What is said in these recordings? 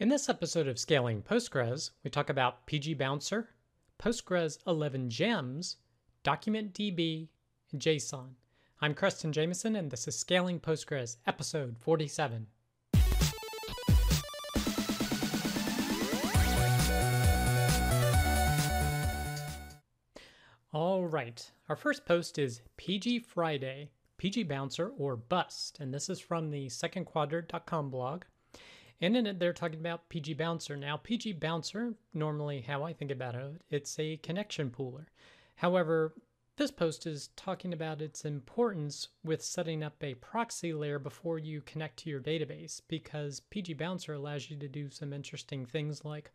In this episode of Scaling Postgres, we talk about PG Bouncer, Postgres 11 gems, Document DB, and JSON. I'm Creston Jamison, and this is Scaling Postgres, episode 47. All right, our first post is PG Friday, PG Bouncer or Bust, and this is from the secondquadrant.com blog. And in it, they're talking about PG Bouncer. Now, PG Bouncer, normally how I think about it, it's a connection pooler. However, this post is talking about its importance with setting up a proxy layer before you connect to your database because PG Bouncer allows you to do some interesting things like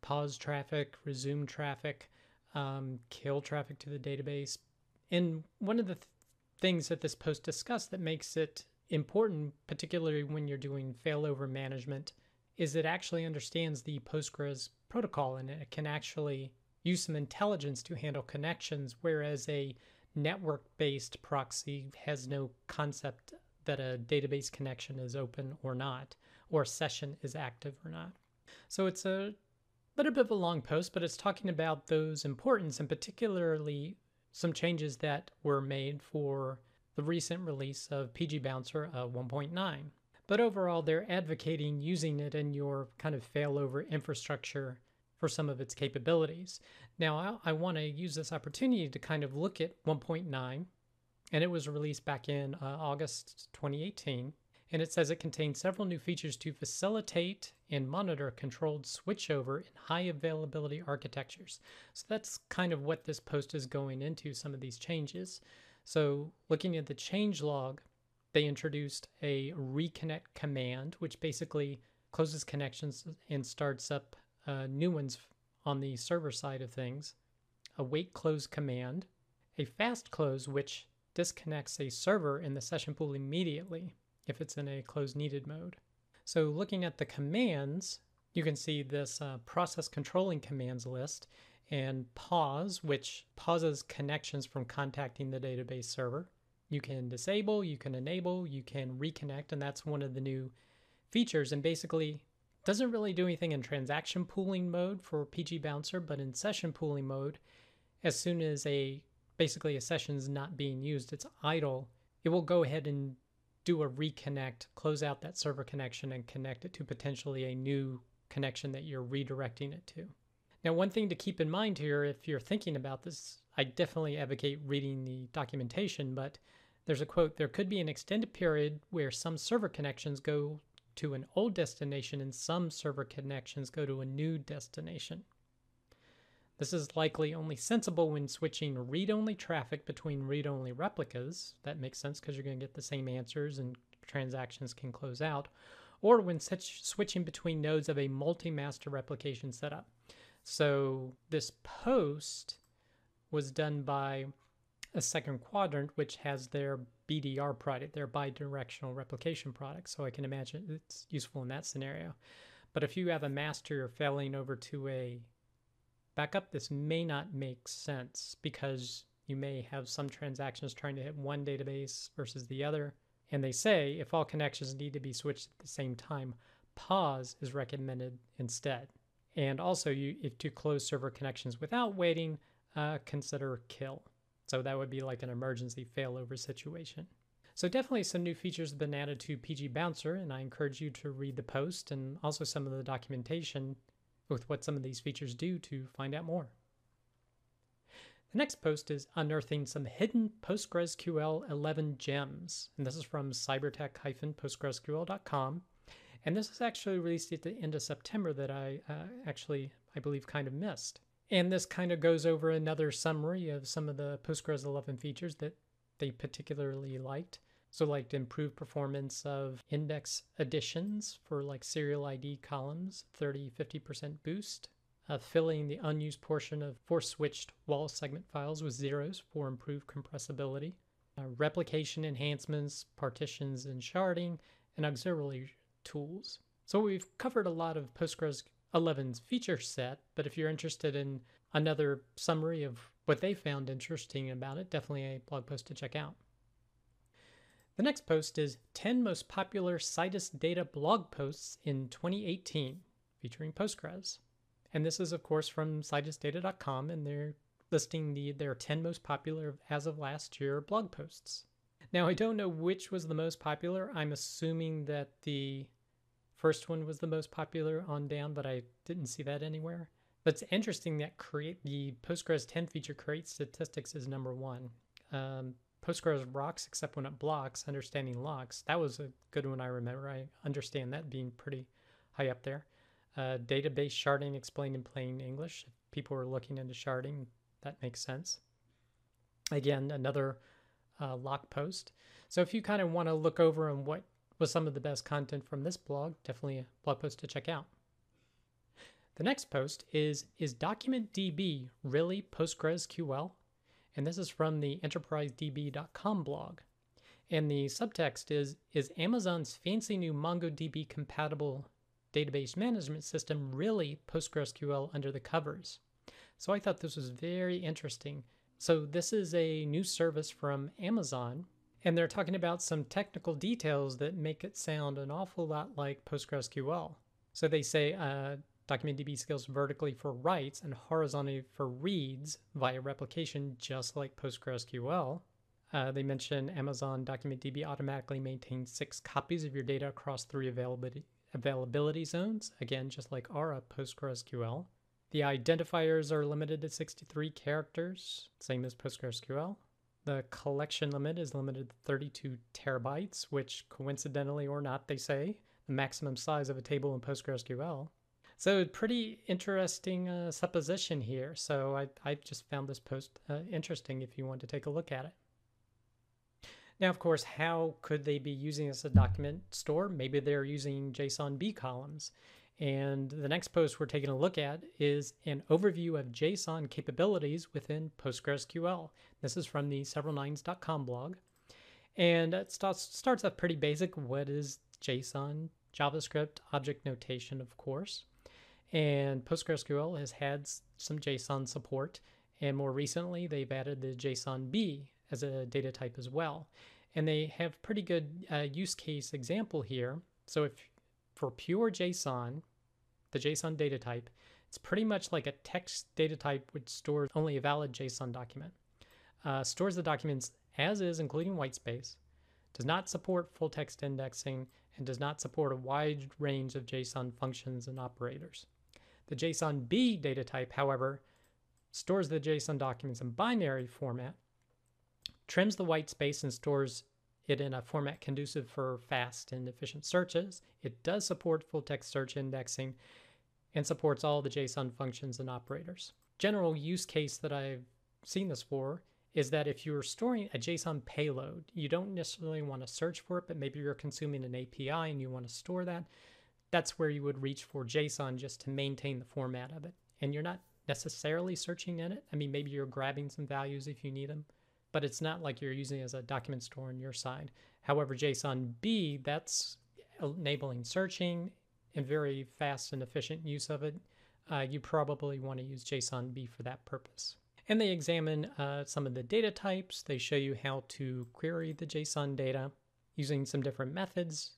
pause traffic, resume traffic, um, kill traffic to the database. And one of the th- things that this post discussed that makes it important, particularly when you're doing failover management, is it actually understands the Postgres protocol and it can actually use some intelligence to handle connections, whereas a network based proxy has no concept that a database connection is open or not, or session is active or not. So it's a little bit of a long post, but it's talking about those importance and particularly some changes that were made for the recent release of PG Bouncer uh, 1.9. But overall, they're advocating using it in your kind of failover infrastructure for some of its capabilities. Now, I, I want to use this opportunity to kind of look at 1.9, and it was released back in uh, August 2018. And it says it contains several new features to facilitate and monitor controlled switchover in high availability architectures. So that's kind of what this post is going into, some of these changes. So looking at the change log, they introduced a reconnect command, which basically closes connections and starts up uh, new ones on the server side of things. A wait close command, a fast close, which disconnects a server in the session pool immediately if it's in a close needed mode. So looking at the commands, you can see this uh, process controlling commands list and pause, which pauses connections from contacting the database server. You can disable, you can enable, you can reconnect, and that's one of the new features. And basically, doesn't really do anything in transaction pooling mode for PG Bouncer, but in session pooling mode, as soon as a basically a session is not being used, it's idle, it will go ahead and do a reconnect, close out that server connection, and connect it to potentially a new connection that you're redirecting it to. Now, one thing to keep in mind here, if you're thinking about this, I definitely advocate reading the documentation, but there's a quote there could be an extended period where some server connections go to an old destination and some server connections go to a new destination. This is likely only sensible when switching read only traffic between read only replicas. That makes sense because you're going to get the same answers and transactions can close out, or when switching between nodes of a multi master replication setup. So this post was done by a second quadrant, which has their BDR product, their bidirectional replication product. So I can imagine it's useful in that scenario. But if you have a master you're failing over to a backup, this may not make sense because you may have some transactions trying to hit one database versus the other. And they say if all connections need to be switched at the same time, pause is recommended instead. And also, you if to close server connections without waiting, uh, consider kill. So that would be like an emergency failover situation. So definitely some new features have been added to PG Bouncer, and I encourage you to read the post and also some of the documentation with what some of these features do to find out more. The next post is unearthing some hidden PostgreSQL 11 gems, and this is from cybertec-postgresql.com. And this is actually released at the end of September that I uh, actually, I believe, kind of missed. And this kind of goes over another summary of some of the Postgres 11 features that they particularly liked. So, like improved performance of index additions for like serial ID columns, 30 50% boost. Uh, filling the unused portion of force switched WAL segment files with zeros for improved compressibility. Uh, replication enhancements, partitions and sharding, and auxiliary tools. So we've covered a lot of Postgres 11's feature set, but if you're interested in another summary of what they found interesting about it, definitely a blog post to check out. The next post is 10 most popular Citus data blog posts in 2018. featuring Postgres. And this is, of course, from citusdata.com, and they're listing the their 10 most popular as of last year blog posts. Now, I don't know which was the most popular. I'm assuming that the first one was the most popular on down, but I didn't see that anywhere. But it's interesting that create the Postgres 10 feature create statistics is number one. Um, Postgres rocks except when it blocks, understanding locks. That was a good one I remember. I understand that being pretty high up there. Uh, database sharding explained in plain English. If people are looking into sharding, that makes sense. Again, another uh, lock post. So if you kind of want to look over on what was some of the best content from this blog, definitely a blog post to check out. The next post is Is DocumentDB really PostgreSQL? And this is from the enterprisedb.com blog. And the subtext is Is Amazon's fancy new MongoDB compatible database management system really PostgreSQL under the covers? So I thought this was very interesting. So, this is a new service from Amazon, and they're talking about some technical details that make it sound an awful lot like PostgreSQL. So, they say uh, DocumentDB scales vertically for writes and horizontally for reads via replication, just like PostgreSQL. Uh, they mention Amazon DocumentDB automatically maintains six copies of your data across three availability, availability zones, again, just like Aurora PostgreSQL. The identifiers are limited to 63 characters, same as PostgreSQL. The collection limit is limited to 32 terabytes, which coincidentally or not, they say, the maximum size of a table in PostgreSQL. So pretty interesting uh, supposition here. So I, I just found this post uh, interesting if you want to take a look at it. Now, of course, how could they be using this as a document store? Maybe they're using JSON B columns. And the next post we're taking a look at is an overview of JSON capabilities within PostgreSQL. This is from the severalnines.com blog. And it starts, starts off pretty basic. What is JSON? JavaScript, object notation, of course. And PostgreSQL has had some JSON support. And more recently, they've added the JSON B as a data type as well. And they have pretty good uh, use case example here. So if for pure JSON, the JSON data type, it's pretty much like a text data type which stores only a valid JSON document. Uh, stores the documents as is, including whitespace, does not support full text indexing, and does not support a wide range of JSON functions and operators. The JSON B data type, however, stores the JSON documents in binary format, trims the white space and stores it in a format conducive for fast and efficient searches. It does support full text search indexing and supports all the JSON functions and operators. General use case that I've seen this for is that if you're storing a JSON payload, you don't necessarily want to search for it, but maybe you're consuming an API and you want to store that. That's where you would reach for JSON just to maintain the format of it. And you're not necessarily searching in it. I mean, maybe you're grabbing some values if you need them, but it's not like you're using it as a document store on your side. However, JSON B, that's enabling searching and very fast and efficient use of it. Uh, you probably want to use JSON B for that purpose. And they examine uh, some of the data types. They show you how to query the JSON data using some different methods.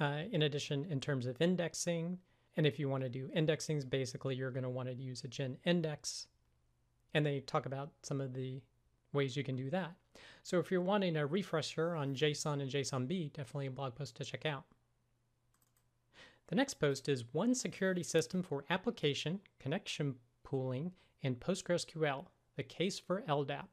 Uh, in addition, in terms of indexing, and if you want to do indexings, basically you're going to want to use a GIN index. And they talk about some of the ways you can do that. So if you're wanting a refresher on JSON and JSONB, definitely a blog post to check out. The next post is one security system for application, connection pooling, and PostgreSQL, the case for LDAP,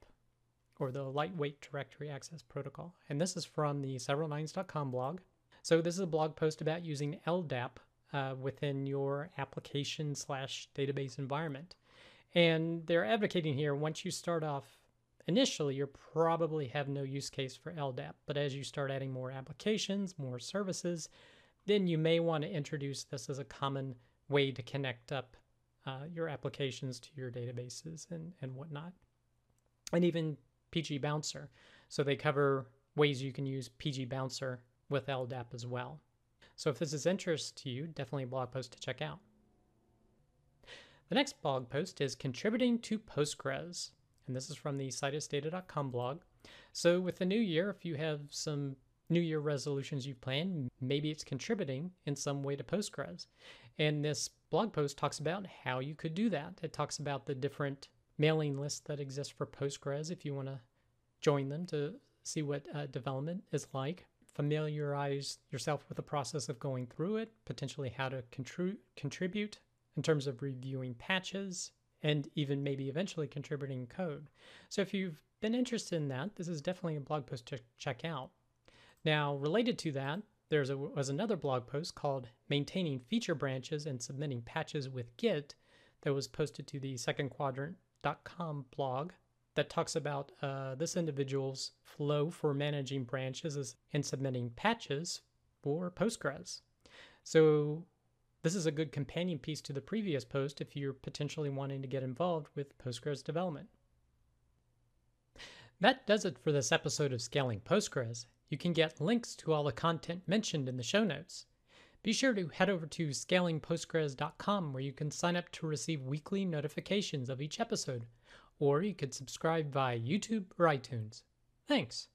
or the Lightweight Directory Access Protocol. And this is from the severalnines.com blog. So this is a blog post about using LDAP uh, within your application slash database environment. And they're advocating here once you start off Initially, you probably have no use case for LDAP, but as you start adding more applications, more services, then you may want to introduce this as a common way to connect up uh, your applications to your databases and, and whatnot. And even PG Bouncer. So they cover ways you can use PG Bouncer with LDAP as well. So if this is interest to you, definitely a blog post to check out. The next blog post is Contributing to Postgres and this is from the citusdata.com blog. So, with the new year, if you have some New Year resolutions you've planned. Maybe it's contributing in some way to Postgres. And this blog post talks about how you could do that. It talks about the different mailing lists that exist for Postgres if you want to join them to see what uh, development is like. Familiarize yourself with the process of going through it, potentially how to contri- contribute in terms of reviewing patches, and even maybe eventually contributing code. So if you've been interested in that, this is definitely a blog post to check out. Now, related to that, there was another blog post called Maintaining Feature Branches and Submitting Patches with Git that was posted to the secondquadrant.com blog that talks about uh, this individual's flow for managing branches and submitting patches for Postgres. So, this is a good companion piece to the previous post if you're potentially wanting to get involved with Postgres development. That does it for this episode of Scaling Postgres. You can get links to all the content mentioned in the show notes. Be sure to head over to scalingpostgres.com where you can sign up to receive weekly notifications of each episode, or you could subscribe via YouTube or iTunes. Thanks.